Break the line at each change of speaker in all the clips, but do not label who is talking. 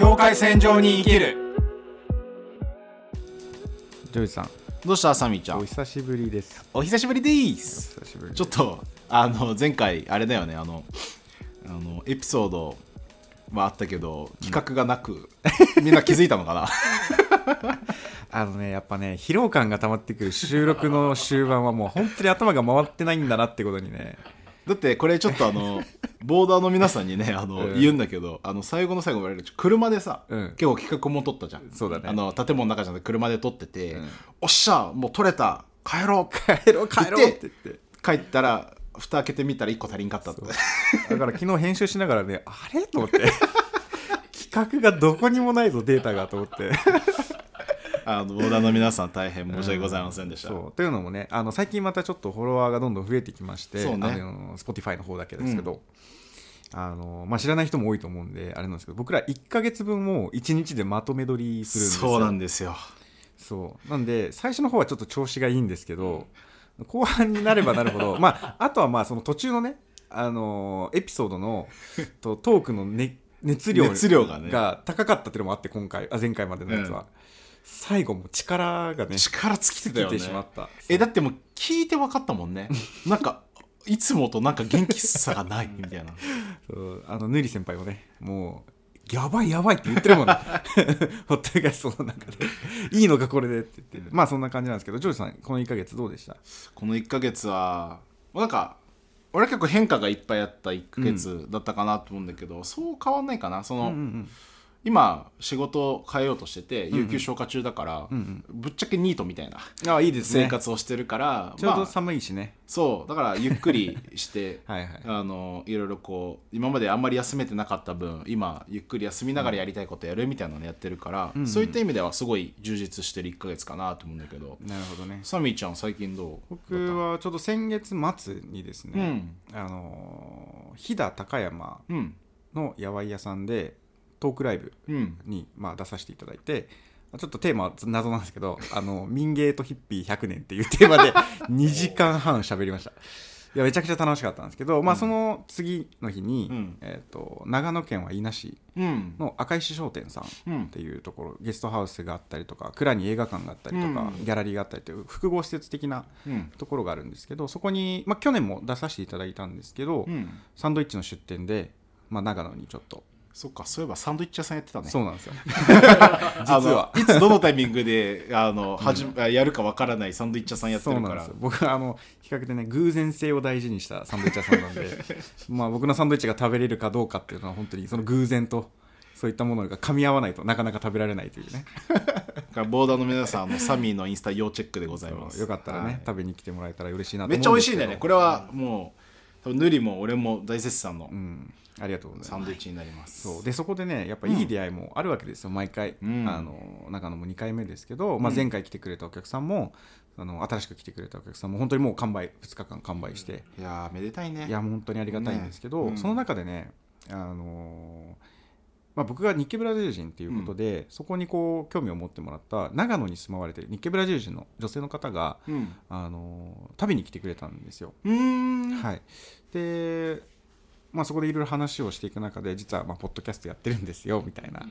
境界線上に生きる。
ジョイさん。
どうした？サミーちゃん。
お久しぶりです。
お久しぶりです。
お久しぶり
ちょっとあの前回あれだよね。あのあのエピソードはあったけど企画がなく、みんな気づいたのかな？
あのねやっぱね疲労感が溜まってくる収録の終盤はもう本当に頭が回ってないんだなってことにね
だってこれちょっとあの ボーダーの皆さんにねあの、
うん。
言うんだけどあの最後の最後まで車でさ、
うん。
結構企画も撮ったじゃん。
そうだね。
あの建物の中じゃなくて車で撮ってて、
うん。
おっしゃもう撮れた帰ろう。
帰ろう帰ろうって言って。
帰ったら蓋開けてみたら1個足りんかったって。
だから昨日編集しながらねあれ？と思って。企画がどこにもないぞデータがと思って
あのボーダーの皆さん大変申し訳ございませんでした、
そう。というのもねあの最近またちょっとフォロワーがどんどん増えてきまして
そうね。
あの Spotify の方だけですけど、あのまあ、知らない人も多いと思うんであれなんですけど僕ら1か月分を1日でまとめ撮りするんですよ。
そうなんですよ。
そう。なんで最初の方はちょっと調子がいいんですけど後半になればなるほど まああとはまあその途中のねあのーエピソードのとトークの、ね、熱量
が
高かったっていうのもあって今回あ前回までのやつは、
うん
最後も力がね
力尽きてたよね。
てしまった。
えだってもう聞いて分かったもんね。なんかいつもとなんか元気さがない みたいな。
そうあのぬり先輩もねもうやばいやばいって言ってるもんね。ホットキャストの中で。いいのかこれでって言って。まあそんな感じなんですけどジョージさんこの1か月どうでした？
この1ヶ月はなんか俺は結構変化がいっぱいあった1ヶ月だったかなと思うんだけど、そう変わんないかな。その、
うんうん
今仕事を変えようとしてて有給消化中だから、
ん
ぶっちゃけニートみたいな
うんあいいですね。
生活をしてるから、
ちょうど
まあ
寒いしね、
そうだからゆっくりして
はいはい。
あのいろいろこう今まであんまり休めてなかった分今ゆっくり休みながらやりたいことやるみたいなのやってるから、
ん
そういった意味ではすごい充実してる1ヶ月かなと思うんだけど、
なるほどね。
サミーちゃん最近どう？
僕はちょうど先月末にです
う
ね、
ん。
あのー飛騨高山
うん。
の八百屋さんでトークライブ
うん。
に、まあ、出させていただいてちょっとテーマは謎なんですけど「あの民芸とヒッピー100年」っていうテーマで 2時間半喋りました。いやめちゃくちゃ楽しかったんですけど、まあ、その次の日に、
うん。
えー、と長野県は伊那市
うん。
の赤石商店さん
うん
っていうところゲストハウスがあったりとか蔵に映画館があったりとか、
うん。
ギャラリーがあったりという複合施設的な
うん。
ところがあるんですけどそこに、まあ、去年も出させていただいたんですけど、
うん。
サンドイッチの出店で、まあ、長野にちょっと、
そっかそういえばサンドイッチ屋さんやってたね。
そうなんですよ。実は。い
つどのタイミングであの、はじあやるかわからないサンドイッチ屋さんやってるから。
僕はあの比較的ね偶然性を大事にしたサンドイッチ屋さんなんで まあ僕のサンドイッチが食べれるかどうかっていうのは本当にその偶然とそういったものが噛み合わないとなかなか食べられないというね。
ボーダーの皆さんあのサミーのインスタ要チェックでございます。
よかったらね、
はい。
食べに来てもらえたら嬉しいなと
めっちゃ美味しいんだよね。これ
は
はもう多分ヌリも俺も大絶賛の。
うんありがとうございます。
サンドイッチになります、
そう。でそこでねやっぱいい出会いもあるわけですよ、毎回、
うん。
あの長野も2回目ですけど、まあ、前回来てくれたお客さんも、あの新しく来てくれたお客さんも本当にもう完売2日間完売して、
いやーめでたいね。
いや本当にありがたいんですけど、
ね。うん。
その中でね、あのーまあ、僕が日系ブラジル人っていうことで、そこにこう興味を持ってもらった長野に住まわれてる日系ブラジル人の女性の方が、
うん。
あのー食べに来てくれたんですよ。はい、で、まあ、そこでいろいろ話をしていく中で実はまあポッドキャストやってるんですよみたいな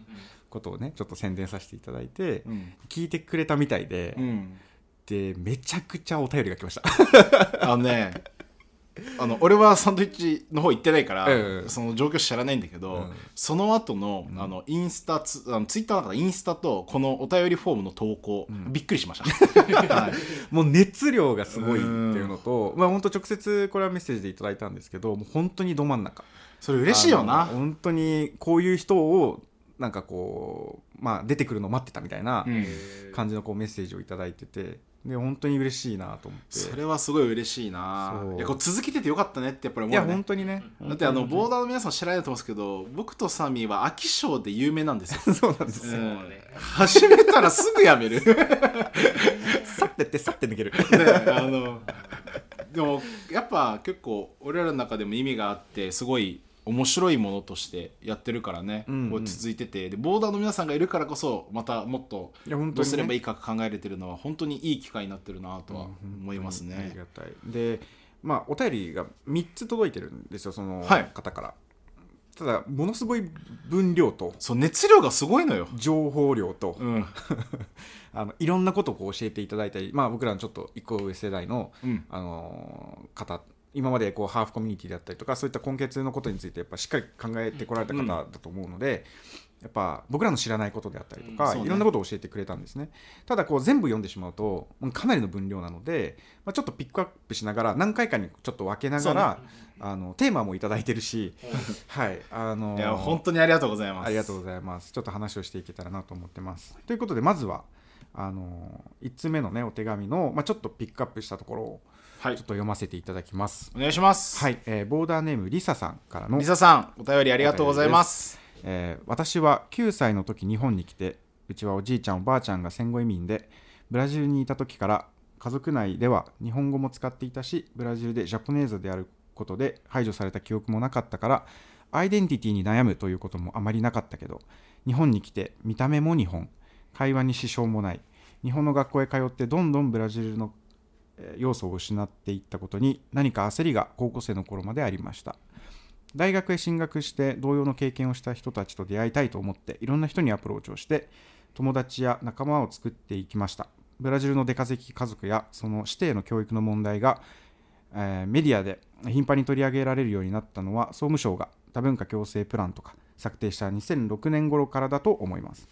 ことをねちょっと宣伝させていただいて、
うん。
聞いてくれたみたいで、
うん。
でめちゃくちゃお便りが来ました。
あのねあの俺はサンドイッチの方行ってないから、
ええ
その状況知らないんだけど、
うん。
その後のあのインスタツあのツイッターの中でインスタとこのお便りフォームの投稿、びっくりしました、はい。
もう熱量がすごいっていうのと、まあ本当直接これはメッセージでいただいたんですけど、もう本当にど真ん中。
それ嬉しいよな。
本当にこういう人をなんかこうまあ出てくるのを待ってたみたいな
うん。
感じのこうメッセージをいただいてて、で本当に嬉しいなと思って。
それはすごい嬉しいな。いやこう続けててよかったねってやっぱり思
いうや
ね。
本当にね。
だってあのボーダーの皆さん知らないと思うんですけど僕とサミーは飽き性で有名なんですよ、
そうなんですよ。
うん。始めたらすぐやめる。
さってってさって抜ける。
ねあのでもやっぱ結構俺らの中でも意味があってすごい面白いものとしてやってるからね、
うんうん。
こう続いてて。でボーダーの皆さんがいるからこそまたもっとどうすればいいか考えれてるのは本当にいい機会になってるなとは思います
うんあり
ね。
がたい。でまあお便りが3つ届いてるんですよその
はい。
方から、ただものすごい分量と。
そう熱量がすごいのよ。
情報量と、
うん。
あのいろんなことを教えていただいたり、まあ、僕らのちょっと一個上世代の、
うん。
あのー方今までこうハーフコミュニティであったりとかそういった根血のことについてやっぱしっかり考えてこられた方だと思うので、やっぱ僕らの知らないことであったりとか、いろんなことを教えてくれたんですね。ただこう全部読んでしまうとかなりの分量なので、まあ、ちょっとピックアップしながら何回かにちょっと分けながら、あのテーマもいただいてるし、はい。あのー
いや本当にありがとうございます。
ありがとうございます。ちょっと話をしていけたらなと思ってます。ということで、まずは、あの1つ目のね、お手紙の、まあ、ちょっとピックアップしたところを、
はい。
ちょっと読ませていただきます。
お願いします。
はい、えーボーダーネーム、リサさんからの
リ、サさんお便りありがとうございます。
えー私は9歳の時日本に来て、うちはおじいちゃん、おばあちゃんが戦後移民で、ブラジルにいた時から、家族内では日本語も使っていたし、ブラジルでジャポネーズであることで排除された記憶もなかったから、アイデンティティに悩むということもあまりなかったけど、日本に来て見た目も日本、会話に支障もない、日本の学校へ通ってどんどんブラジルのえー要素を失っていったことに何か焦りが高校生の頃までありました。大学へ進学して同様の経験をした人たちと出会いたいと思っていろんな人にアプローチをして友達や仲間を作っていきましたブラジルの出稼ぎ家族やその指定の教育の問題が、えーメディアで頻繁に取り上げられるようになったのは総務省が多文化共生プランとか策定した2006年頃からだと思います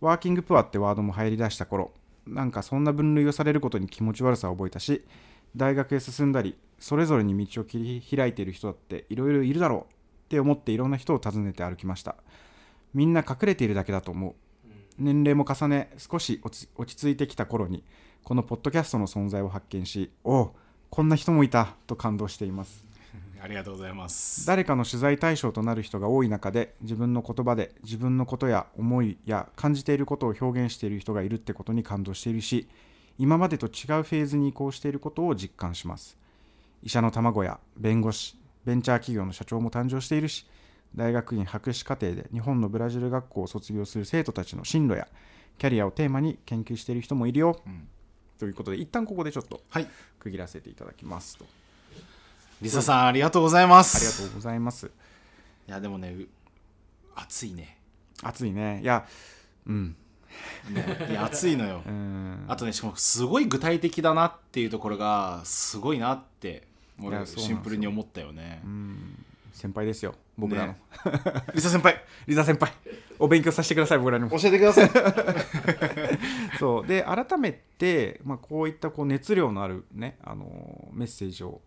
ワーキングプアってワードも入り出した頃なんかそんな分類をされることに気持ち悪さを覚えたし大学へ進んだりそれぞれに道を切り開いている人だっていろいろいるだろうって思っていろんな人を訪ねて歩きました。みんな隠れているだけだと思う。年齢も重ね少し落ち落ち着いてきた頃にこのポッドキャストの存在を発見しおおこんな人もいたと感動しています。
ありがとうございます。
誰かの取材対象となる人が多い中で自分の言葉で自分のことや思いや感じていることを表現している人がいるってことに感動しているし今までと違うフェーズに移行していることを実感します。医者の卵や弁護士ベンチャー企業の社長も誕生しているし大学院博士課程で日本のブラジル学校を卒業する生徒たちの進路やキャリアをテーマに研究している人もいるよ、
ん。
ということで一旦ここでちょっと
はい。
区切らせていただきますと
リサさんありがとうございます。
ありがとうございます。
いやでもねう暑いね。
暑いね。いやうん。
ねいや暑いのよ。
うん。
あとねしかもすごい具体的だなっていうところがすごいなって
い
俺シンプルに思ったよね。
うん。先輩ですよ僕らの、
ね。リサ先輩。
リザ先輩。お勉強させてください僕らにも。
教えてください。
そう。で改めて、まあ、こういったこう熱量のあるね、あのメッセージを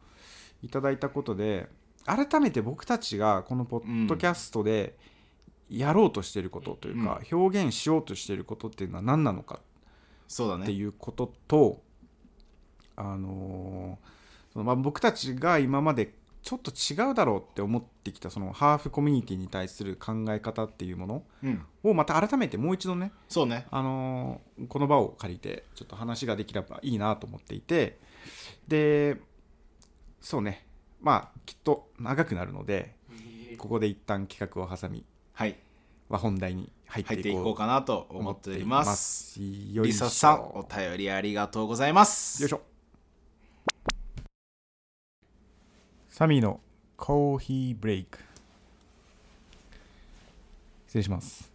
いただいたことで改めて僕たちがこのポッドキャストでやろうとしていることというか、表現しようとしていることっていうのは何なのか
そうだね。
っていうことと、あのまあ、僕たちが今までちょっと違うだろうって思ってきたそのハーフコミュニティに対する考え方っていうもの
うん。
をまた改めてもう一度ね、
そうね。
あのーこの場を借りてちょっと話ができればいいなと思っていてでそうねまあきっと長くなるのでここで一旦企画を挟み
はい
は本題に入って
い
いこう
かなと思っ
ててい
ま
ますす。よい
リ
しょ
サさんお便りありがとうございます
よいしょ。サミーのコーヒーブレイク。失礼します。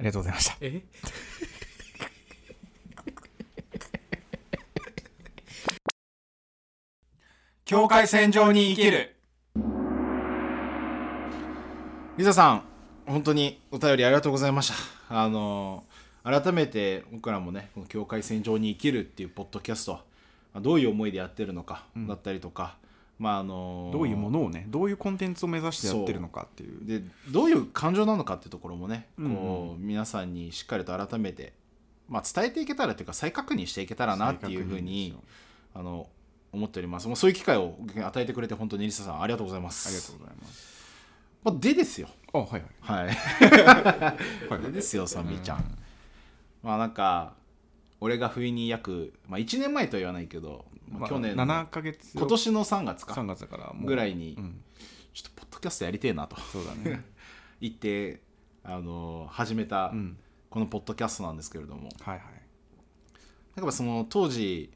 りがとうございました。
え？境界線上に生きる。
リサさん本当にお便りありがとうございました。あの改めて僕らもねこの境界線上に生きるっていうポッドキャストまあどういう思いでやってるのかだったりとか、まああの
どういうものをね、どういうコンテンツを目指してやってるのかっていう。
でどういう感情なのかっていうところもね、
うんうん。
こう皆さんにしっかりと改めて、まあ、伝えていけたらっていうか再確認していけたらなっていうふうにあの思っております。もうそういう機会を与えてくれて本当にリサさんありがとうございます。
ありがとうございます。
まあ、でですよ。
あ、はいはい。
はい。
はい
でですよサミーちゃん、まあなんか俺が不意に約、まあ、1年前とは言わないけど、まあ
まあ
去年の
7ヶ月
今年の3月か。
3月だから
ぐらいに、
うん、
ちょっとポッドキャストやりてえなと。
そうだね。
言ってあの始めた
うん。
このポッドキャストなんですけれども。
はいはい。
なんかその当時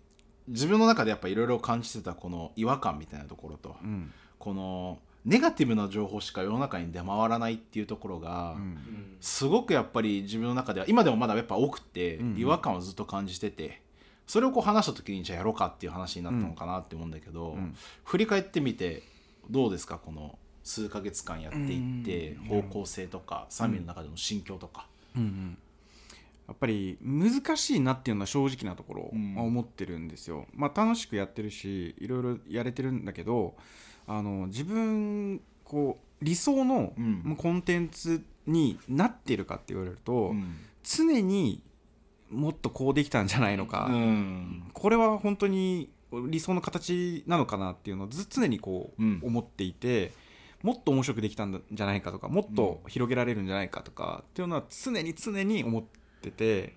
自分の中でやっぱいろいろ感じてたこの違和感みたいなところと、
うん。
このネガティブな情報しか世の中に出回らないっていうところが、
うん。
すごくやっぱり自分の中では今でもまだやっぱ多くて
うんうん。
違和感をずっと感じててそれをこう話した時にじゃあやろうかっていう話になったのかなって思うんだけど、
うん。
振り返ってみてどうですか？この数ヶ月間やっていって
うん
方向性とかサミの中での心境とか。
うん。うんやっぱり難しいなっていうのは正直なところ思ってるんですよ、まあ楽しくやってるしいろいろやれてるんだけどあの自分こう理想の
うん。
コンテンツになってるかって言われると、
うん。
常にもっとこうできたんじゃないのか、
うん。
これは本当に理想の形なのかなっていうのをず常にこう
うん。
思っていて、もっと面白くできたんじゃないかとかもっと広げられるんじゃないかとかっていうのは常に常に思ってて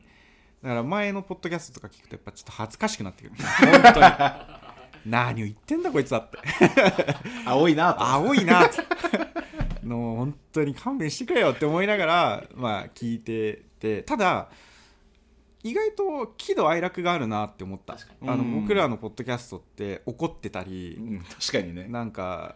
だから前のポッドキャストとか聞くとやっぱちょっと恥ずかしくなってくる。本当に。何を言ってんだこいつはって。
青いなと。
青いなって。の本当に勘弁してくれよって思いながらまあ聞いててただ意外と喜怒哀楽があるなって思った。
確か
あの
うん。
僕らのポッドキャストって怒ってたり
うん確かにね。
なんか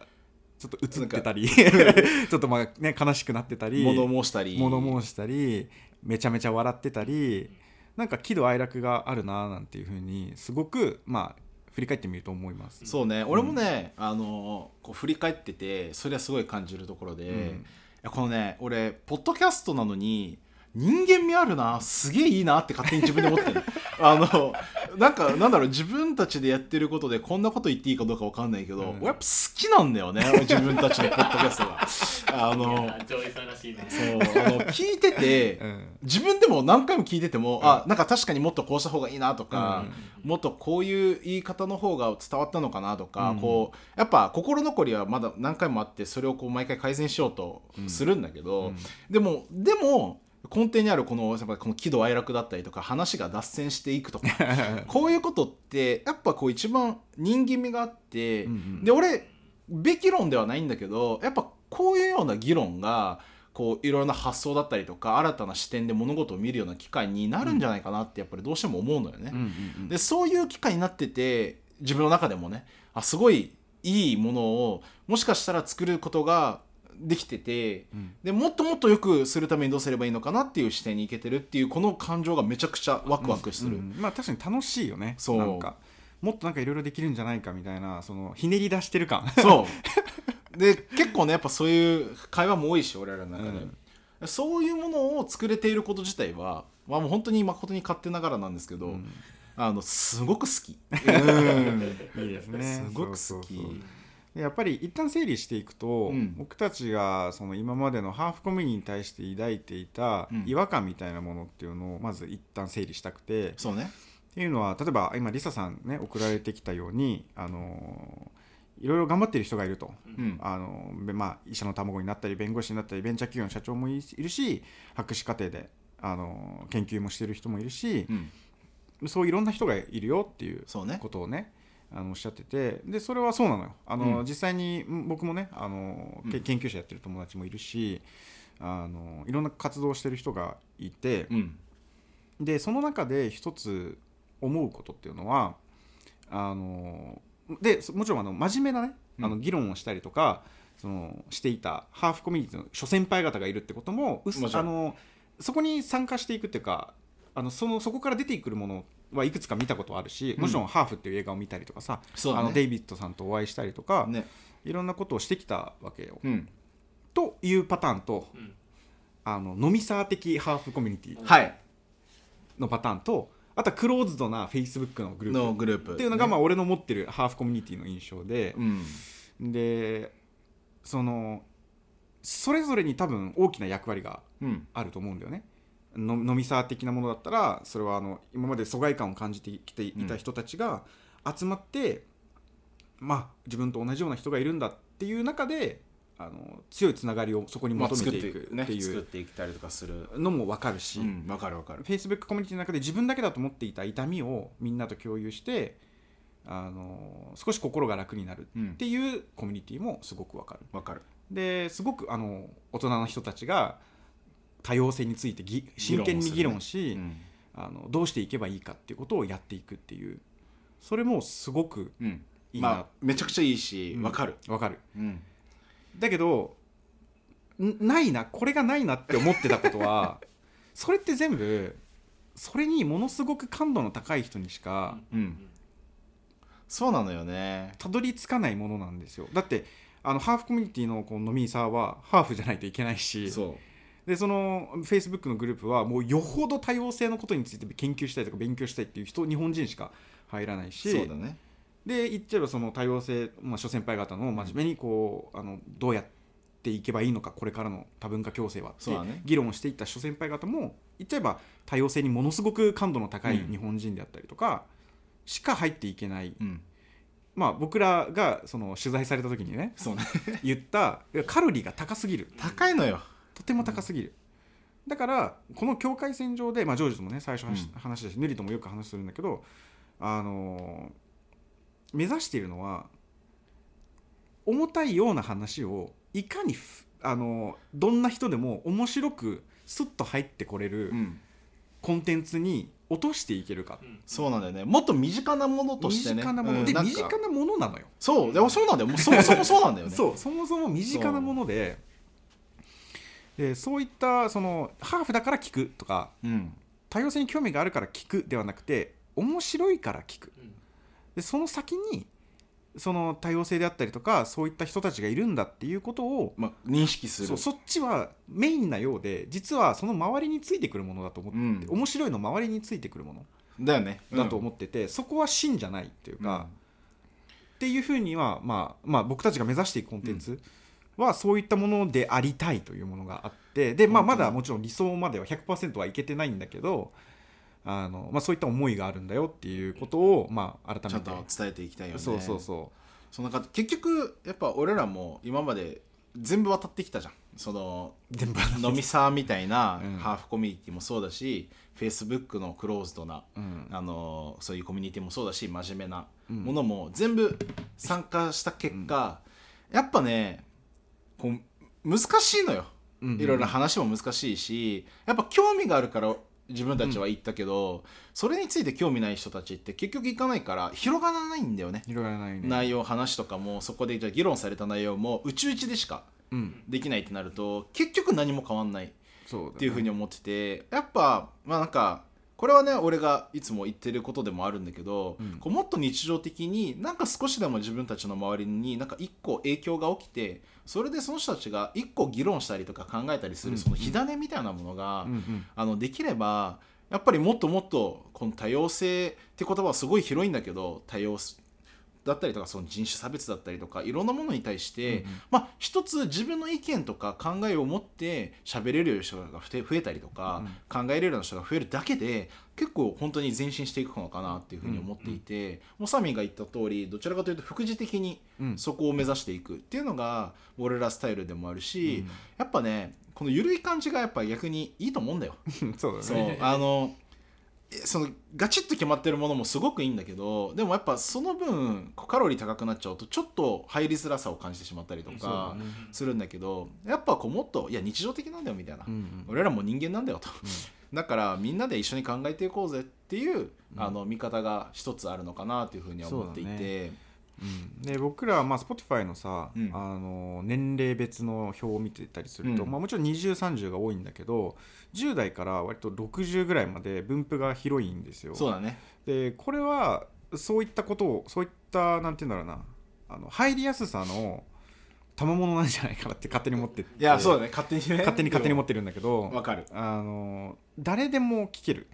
ちょっと映ってたり ちょっとまあね悲しくなってたり
物申したり。
物申したりめちゃめちゃ笑ってたりなんか喜怒哀楽があるななんていうふうにすごくまあ振り返ってみると思います。
そうね。俺もね、あのこう振り返っててそれはすごい感じるところで、
うん。
いやこのね俺ポッドキャストなのに人間味あるなすげえいいなって勝手に自分で思ってる。あのなんかなんだろう自分たちでやってることでこんなこと言っていいかどうかわかんないけど、
うん。
俺やっぱ好きなんだよね自分たちのポッドキャストが。あ
い
の
やジョイさんらしいね。
そうあの聞いてて、
うん。
自分でも何回も聞いてても、あなんか確かにもっとこうした方がいいなとか、
うん。
もっとこういう言い方の方が伝わったのかなとか、
うん。
こうやっぱ心残りはまだ何回もあってそれをこう毎回改善しようとするんだけど、
うん。
でもでも根底にあるこのやっぱこの喜怒哀楽だったりとか話が脱線していくとか。こういうことってやっぱこう一番人間味があって、
うんうん。
で俺べき論ではないんだけどやっぱこういうような議論がこういろいろな発想だったりとか新たな視点で物事を見るような機会になるんじゃないかなってやっぱりどうしても思うのよね。
うんうんうん。
でそういう機会になってて自分の中でもねあすごいいいものをもしかしたら作ることができてて
うん。
でもっともっとよくするためにどうすればいいのかなっていう視点にいけてるっていうこの感情がめちゃくちゃワクワクする。
うんまあ確かに楽しいよね。
そう。
なんかもっとなんかいろいろできるんじゃないかみたいなそのひねり出してる感。
そう。で結構ねやっぱそういう会話も多いし俺らの中で、
うん。
そういうものを作れていること自体は、まあ、もう本当に誠に勝手ながらなんですけど、
うん。
あのすごく好き、
いいですね。
すごく好き
やっぱり一旦整理していくと、
うん。
僕たちがその今までのハーフコミュニティに対して抱いていた
うん。
違和感みたいなものっていうのをまず一旦整理したくて、
そうね。
っていうのは例えば今リサさんね送られてきたようにあのいろいろ頑張ってる人がいると、
うん。
あのべまあ、医者の卵になったり弁護士になったりベンチャー企業の社長もいいるし博士課程であの研究もしてる人もいるし
う、ん。
そういろんな人がいるよっていうことをねあのおっしゃっててでそれはそうなのよ。あの、
うん。
実際にん僕もねあの、け
うん。
研究者やってる友達もいるしあのいろんな活動をしてる人がいて、
うん。
でその中で一つ思うことっていうのはあのでそもちろんあの真面目なねあの
うん
議論をしたりとか、そのしていたハーフコミュニティの諸先輩方がいるってこともあのそこに参加していくっていうかあのそのそこから出てくるものはいくつか見たことあるし、もちろん「ハーフ」っていう映画を見たりとかさ、あのデイビッドさんとお会いしたりとか、
ね。
いろんなことをしてきたわけよ。
うん。
というパターンと
うん。
あの飲みサー的ハーフコミュニティ
はい。
のパターンとあとはクローズドなフェイスブックのグループ
のグループ
っていうのが、
ね
まあ、俺の持ってるハーフコミュニティの印象で。
う、ん。
でそのそれぞれに多分大きな役割が
うん。
あると思うんだよね。の飲みサー的なものだったらそれはあの今まで疎外感を感じてきていた人たちが集まって、まあ自分と同じような人がいるんだっていう中であの強いつながりをそこに
まあ
求
作っていく
めていくってい
ね作っ
う
ていったりとかする。
のも分かるし、
うんわかるわかる。
Facebook コミュニティの中で自分だけだと思っていた痛みをみんなと共有してあの少し心が楽になる
うん
っていうコミュニティもすごくわかる。
わかる。
ですごくあの大人の人たちが多様性についてぎ真剣に議論し
うん。
あのどうしていけばいいかっていうことをやっていくっていう。それもすごく
うん。
いいな。
まあめちゃくちゃいいし
うん。
わかる。
わかる。
うん。
だけどんないなこれがないなって思ってたことは それって全部それにものすごく感度の高い人にしか
うん。そうなのよね。
たどり着かないものなんですよ。だってあのハーフコミュニティのこの飲みサーはハーフじゃないといけないし
そ
でそのフェイスブックのグループはもうよほど多様性のことについて研究したいとか勉強したいっていう人日本人しか入らないうし
そうだね。
で言っちゃえばその多様性、まあ、諸先輩方の真面目にこうあのどうやっていけばいいのかこれからの多文化共生はって議論をしていった諸先輩方も言っちゃえば多様性にものすごく感度の高い
うん。
日本人であったりとかしか入っていけない、
うん。
まあ、僕らがその取材された時にね
そうね。
言ったカロリーが高すぎる。
高いのよ
とても高すぎる。だからこの境界線上で、まあ、ジョージともね最初話し,、
うん。
話したしヌリともよく話するんだけど、あのー目指しているのは重たいような話をいかにふ、あのーどんな人でも面白くスッと入ってこれる
うん。
コンテンツに落としていけるか、
そうなんだよね。もっと身近なものとしてね。
身近なもの、で
うんなんか。
身近なものなのよ。
そう。でもそうなんだよ。そもそもそうなんだよね。
そう。そもそも身近なものででそういったそのハーフだから聞くとか
うん。
多様性に興味があるから聞くではなくて面白いから聞く。でその先にその多様性であったりとかそういった人たちがいるんだっていうことを
まあ認識する。
そっちはメインなようで実はその周りについてくるものだと思って、
うん。
面白いの周りについてくるもの。
だよね。
だと
うん。
思ってて、そこは真じゃないっていうか、
うん。
っていうふうには、まあ、まあ僕たちが目指していくコンテンツはそういったものでありたいというものがあってで、まあ、まだもちろん理想までは100%はいけてないんだけどあの、まあ、そういった思いがあるんだよっていうことを、まあ、改めて。
ちゃんと伝えていきたいよね。
そうそうそ
その中結局やっぱ俺らも今まで全部渡ってきたじゃん。その
う全部
飲みサーみたいな
うん。
ハーフコミュニティもそうだし、フェイスブックのクローズドな、
うん。
あのそういうコミュニティもそうだし真面目な
うん。
ものも全部参加した結果、やっぱねこう難しいのよ、
うんうん
いろいろ話も難しいしやっぱ興味があるから自分たちは行ったけど、それについて興味ない人たちって結局行かないから広がらないんだよね。
広がらないね。
内容話とかもそこでじゃあ議論された内容もうちうちでしか
うん。
できないってなると結局何も変わんない。っていうふうに思っててやっぱまあなんかこれはね俺がいつも言ってることでもあるんだけど、
うん。
こうもっと日常的になんか少しでも自分たちの周りになんか一個影響が起きてそれでその人たちが一個議論したりとか考えたりする、
うん。
その火種みたいなものが、
うん。うん。
あのできればやっぱりもっともっとこの多様性って言葉はすごい広いんだけど多様だったりとかその人種差別だったりとかいろんなものに対して、
うんうん。
まあ一つ自分の意見とか考えを持って喋れるような人が増えたりとか、考えれるような人が増えるだけで結構本当に前進していくのかなっていうふうに思っていて、もうサミーが言った通りどちらかというと副次的に
うん。
そこを目指していくっていうのが俺らスタイルでもあるし、
うん。
やっぱねこの緩い感じがやっぱ逆にいいと思うんだよ。
そう
あのえそのガチッと決まってるものもすごくいいんだけどでもやっぱその分カロリー高くなっちゃうとちょっと入りづらさを感じてしまったりとか
ね。
するんだけどやっぱこうもっといや日常的なんだよみたいな、
うんうん。
俺らも人間なんだよと、だからみんなで一緒に考えていこうぜっていう、あの見方が一つあるのかなというふうには思っていて、
うん。で僕らはまあ Spotify のさ、
うん。
あの年齢別の表を見てたりすると、
うん。
まあ、もちろん2030が多いんだけど10代から割と60ぐらいまで分布が広いんですよ。
そうだね。
でこれはそういったことをそういったなんて言うんだろうなあの入りやすさの賜物なんじゃないかなって勝手に思ってて。
いやそうだね。勝手にね。
勝手に勝手に思
っ
ってるんだけど
わかる。
あの誰でも聞ける。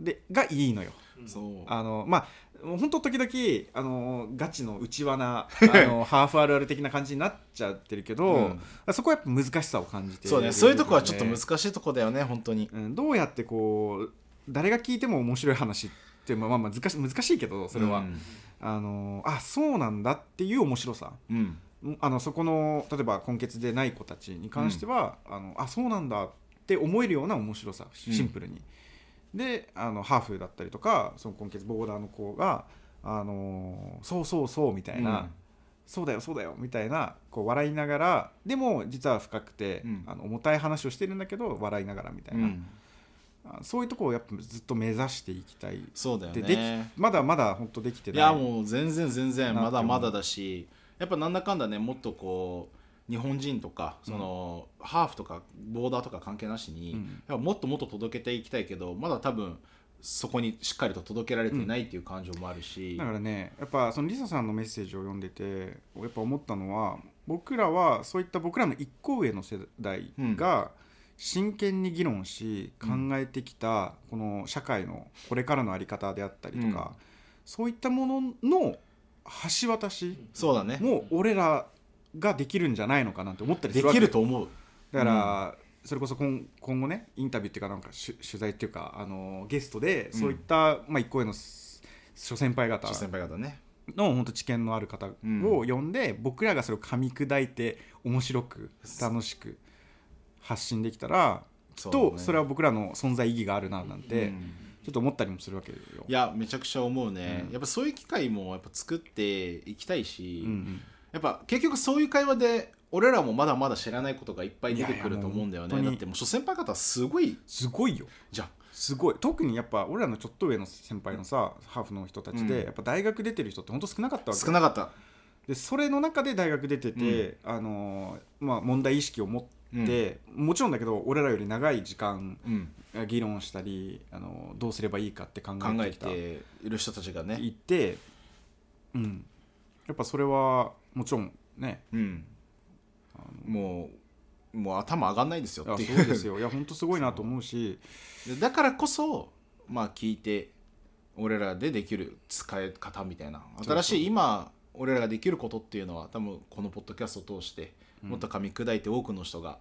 でがいいのよ。
そう。
あのまあ本当時々あのガチの内輪な あのハーフあるある的な感じになっちゃってるけど、
うん。
そこはやっぱ難しさを感じて
そうねそういうとこはちょっと難
し
しいとこだよね本当に。
うん、どうやってこう誰が聞いても面白い話ってまあまあ難し難しいけどそれは、あのあそうなんだっていう面白さ。
うん、うん
あのそこの例えば根血でない子たちに関しては、あのあそうなんだって思えるような面白さシンプルに、であのハーフだったりとかその根血ボーダーの子があのそうそうそうみたいな、
うん。
そうだよそうだよみたいなこう笑いながらでも実は深くて、
うん。
あの重たい話をしてるんだけど笑いながらみたいうな、
ん。
あそういうところをやっぱずっと目指していきたい。
そうだよ
ででき
ね
まだまだ本当できてない。
いやもう全然全然まだまだだしやっぱなんだかんだねもっとこう日本人とかその、ハーフとかボーダーとか関係なしに、
うん。
もっともっと届けていきたいけどまだ多分そこにしっかりと届けられてないっていう感情もあるし、
だからねやっぱそのリサさんのメッセージを読んでてやっぱ思ったのは僕らはそういった僕らの一個上の世代が真剣に議論し考えてきたこの社会のこれからの在り方であったりとか、そういったものの橋渡し
そうだね。
も俺らができるんじゃないのかなって思ったりす
で
るわけ
きると思う。
だから、それこそ今今後ねインタビューっていうかなんかし取材っていうかあのゲストでそういった、まあ、一個上のす諸先輩方
諸先輩方ね。
の本当知見のある方を呼んで、僕らがそれを噛み砕いて面白く楽しく発信できたら
そね。
とそれは僕らの存在意義があるななんて、
うん。
ちょっと思ったりもするわけよ。
いやめちゃくちゃ思うね、
うん。
やっぱそういう機会もやっぱ作っていきたいし、
うんうん
やっぱ結局そういう会話で俺らもまだまだ知らないことがいっぱい出てくると思うんだよ
いやいや
だってもう諸先輩方すごい。
すごいよ。
じゃん
すごい。特にやっぱ俺らのちょっと上の先輩のさハーフの人たちで、
うん。
やっぱ大学出てる人って本当少なかったわけ。
少なかった。
でそれの中で大学出てて、あのーまあ、問題意識を持って、もちろんだけど俺らより長い時間
うん、
議論したり、あのーどうすればいいかって考
考え
て
いる人たちがね。
いて、うん、やっぱそれはもちろんね。
うん。もうもう頭上がんないですよ
あ
っていう。
そうですよ。いや本当すごいなと思うし。
でだからこそまあ聞いて俺らでできる使い方みたいな。新しい今俺らができることっていうのは多分このポッドキャストを通して
うん。
もっと噛み砕いて多くの人が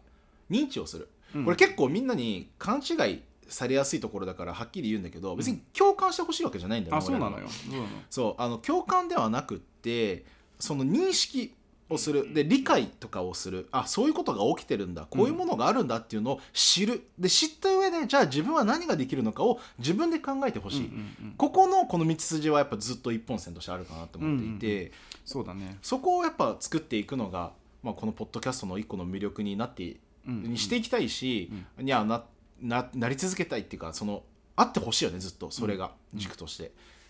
認知をする、
うん。
これ結構みんなに勘違いされやすいところだからはっきり言うんだけど別に共感してほしいわけじゃないんだよね、
あそうなの
俺らは
よそうなの
そうあの共感ではなくってその認識をする。で理解とかをする。あそういうことが起きてるんだ。こういうものがあるんだっていうのを知る。で知った上でじゃあ自分は何ができるのかを自分で考えてほしい、
うんうんうん。
ここのこの道筋はやっぱずっと一本線としてあるかなと思っていて、
うんそうだね。
そこをやっぱ作っていくのが、まあ、このポッドキャストの一個の魅力になって、
うん
にしていきたいし、いやなななり続けたいっていうかそのあってほしいよねずっと。それが。軸として、っ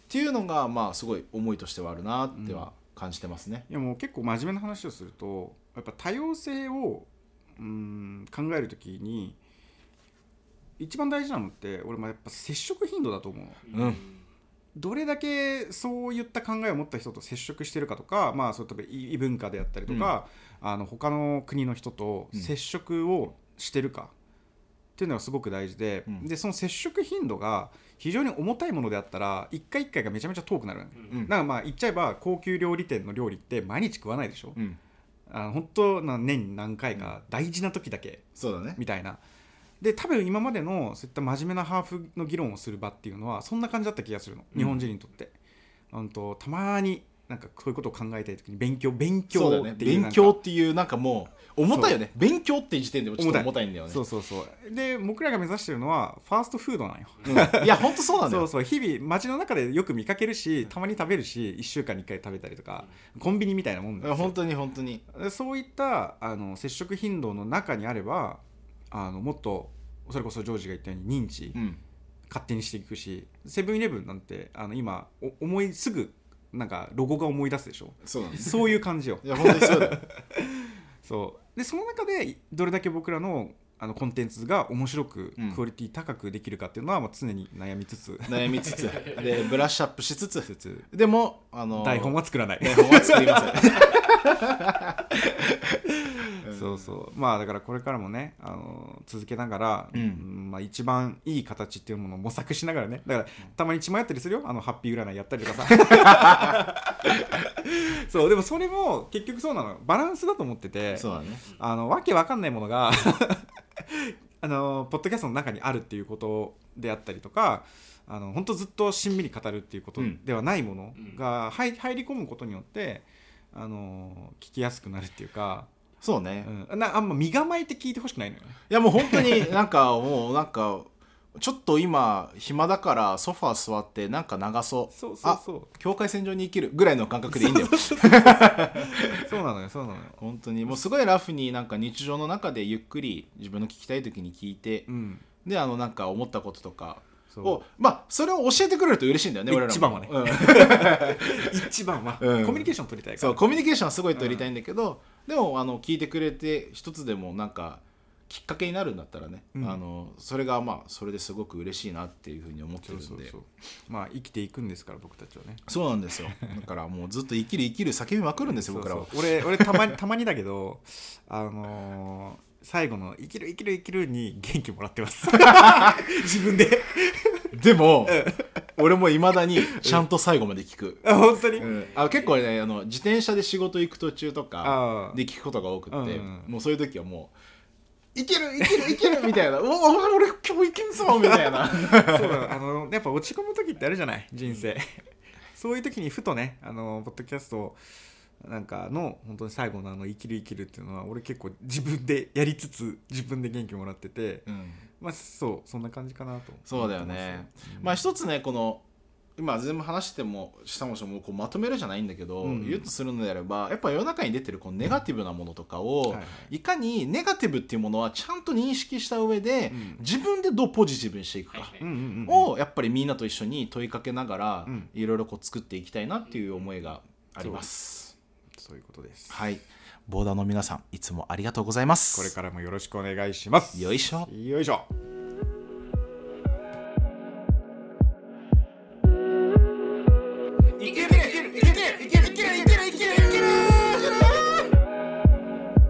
ていうのがまあすごい思いとしてはあるなっては感じてますね。
いやもう結構真面目な話をするとやっぱ多様性をうん考えるときに一番大事なのって俺もやっぱ接触頻度だと思うの。
うん。
どれだけそういった考えを持った人と接触してるかとか、まあ、そう例えば異異文化であったりとか、あの他の国の人と接触をしてるかっていうのがすごく大事で,、
うん。
でその接触頻度が非常に重たいものであったら一回一回がめちゃめちゃ遠くなる
うん。
だからまあ言っちゃえば高級料理店の料理って毎日食わないでしょ、
うん。
あの本当な年に何回か大事な時だけ
そうだね。
みたいな。で多分今までのそういった真面目なハーフの議論をする場っていうのはそんな感じだった気がするの。日本人にとって、うん、とたまになんかそういうことを考えたい時に勉強勉
そうだよね。
強っていう
勉強っていうなんかもう重たいよね。勉強っていう時点でもちょっと重たい。んだよね。
そうそうそう。で僕らが目指してるのはファーストフードなんよ。
うん。いや本当そうなんだよ。
そうそう。日々街の中でよく見かけるしたまに食べるし1週間に1回食べたりとかコンビニみたいなもん
い
ですよ
や本当に本当に。
でそういったあの接触頻度の中にあればあのもっとそれこそジョージが言ったように認知、
うん。
勝手にしていくしセブンイレブンなんてあの今お思いすぐなんかロゴが思い出すでしょ？
そうなんです。
そういう感じよ。
いや本当にそうだよ。
そう。でその中でどれだけ僕らのあのコンテンツが面白く、
うん。
クオリティ高くできるかっていうのは、まあ、常に悩みつつ。
悩みつつでブラッシュアップしつつ。
つつ。
でもあの
台本は作らない。
台本は作りません
そうそう。まあだからこれからもねあの続けながら、
うん。
まあ、一番いい形っていうものを模索しながらね。だからたまに血迷ったりするよ。あのハッピー占いやったりとかさ。そうでもそれも結局そうなのバランスだと思ってて
そうだね。
あのわけわかんないものが あのポッドキャストの中にあるっていうことであったりとかあの本当ずっとしんみり語るっていうこと
うん。
ではないものが入入り込むことによってあの聞きやすくなるっていうか、
そうね、い
うん、なあんま身構えて聞いてほしくないのよね。
やもう本当に なんかもうなんかちょっと今暇だからソファー座ってなんか流そう。
そうそうそう。
あ境界線上に生きるぐらいの感覚でいいんだよ。
そう なのよそうなのよ。
本当に。もうすごいラフになんか日常の中でゆっくり自分の聞きたい時に聞いて、
うん。
であのなんか思ったこととかをまあそれを教えてくれると嬉しいんだよね俺らも。
一番はね。
うん。
一番は、
うん。
コミュニケーション取りたいから
そうコミュニケーションはすごい取りたいんだけど、でもあの聞いてくれて一つでもなんかきっかけになるんだったらね、
うん。
あのそれがまあそれですごく嬉しいなっていうふうに思ってるんで。
まあ生きていくんですから僕たちはね。
そうなんですよ。だからもうずっと生きる生きる叫びまくるんですよ僕らは。
俺俺たまにたまにだけどあのー最後の「生きる生きる生きる」に元気もらってます。自分で
でも俺もいまだにちゃんと最後まで聞く、
あ本当に、
うん。あ結構ねあの自転車で仕事行く途中とか
あー
で聞くことが多くって、
うんうん。
もうそういう時はもう「いけるいけるいける」みたいな「おお俺今日いけんぞ」みたいな。
そうだあのやっぱ落ち込む時ってあるじゃない？人生、そういう時にふとねあのポッドキャストなんかの本当に最後のあの生きる生きるっていうのは俺結構自分でやりつつ自分で元気もらってて、
うん
まあそうそんな感じかなと。
そうだよね。
思ってま
あ一つねこの今全部話してもしたもしもこうまとめるじゃないんだけど、
うん。
言うとするのであればやっぱ世の中に出てるこのネガティブなものとかを、
はい
かにネガティブっていうものはちゃんと認識した上で、
うん。
自分でどうポジティブにしていくか、
うんうんうんうん。
をやっぱりみんなと一緒に問いかけながら、
うん。
いろいろこう作っていきたいなっていう思いがあります。
そういうことです。
はい、ボーダーの皆さん、いつもありがとうございます。
これからもよろしくお願いします。
よいしょ。
よいしょ。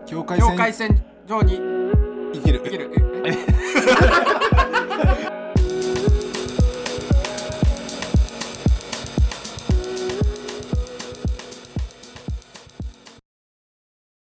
境界
線上に
生きる
生きる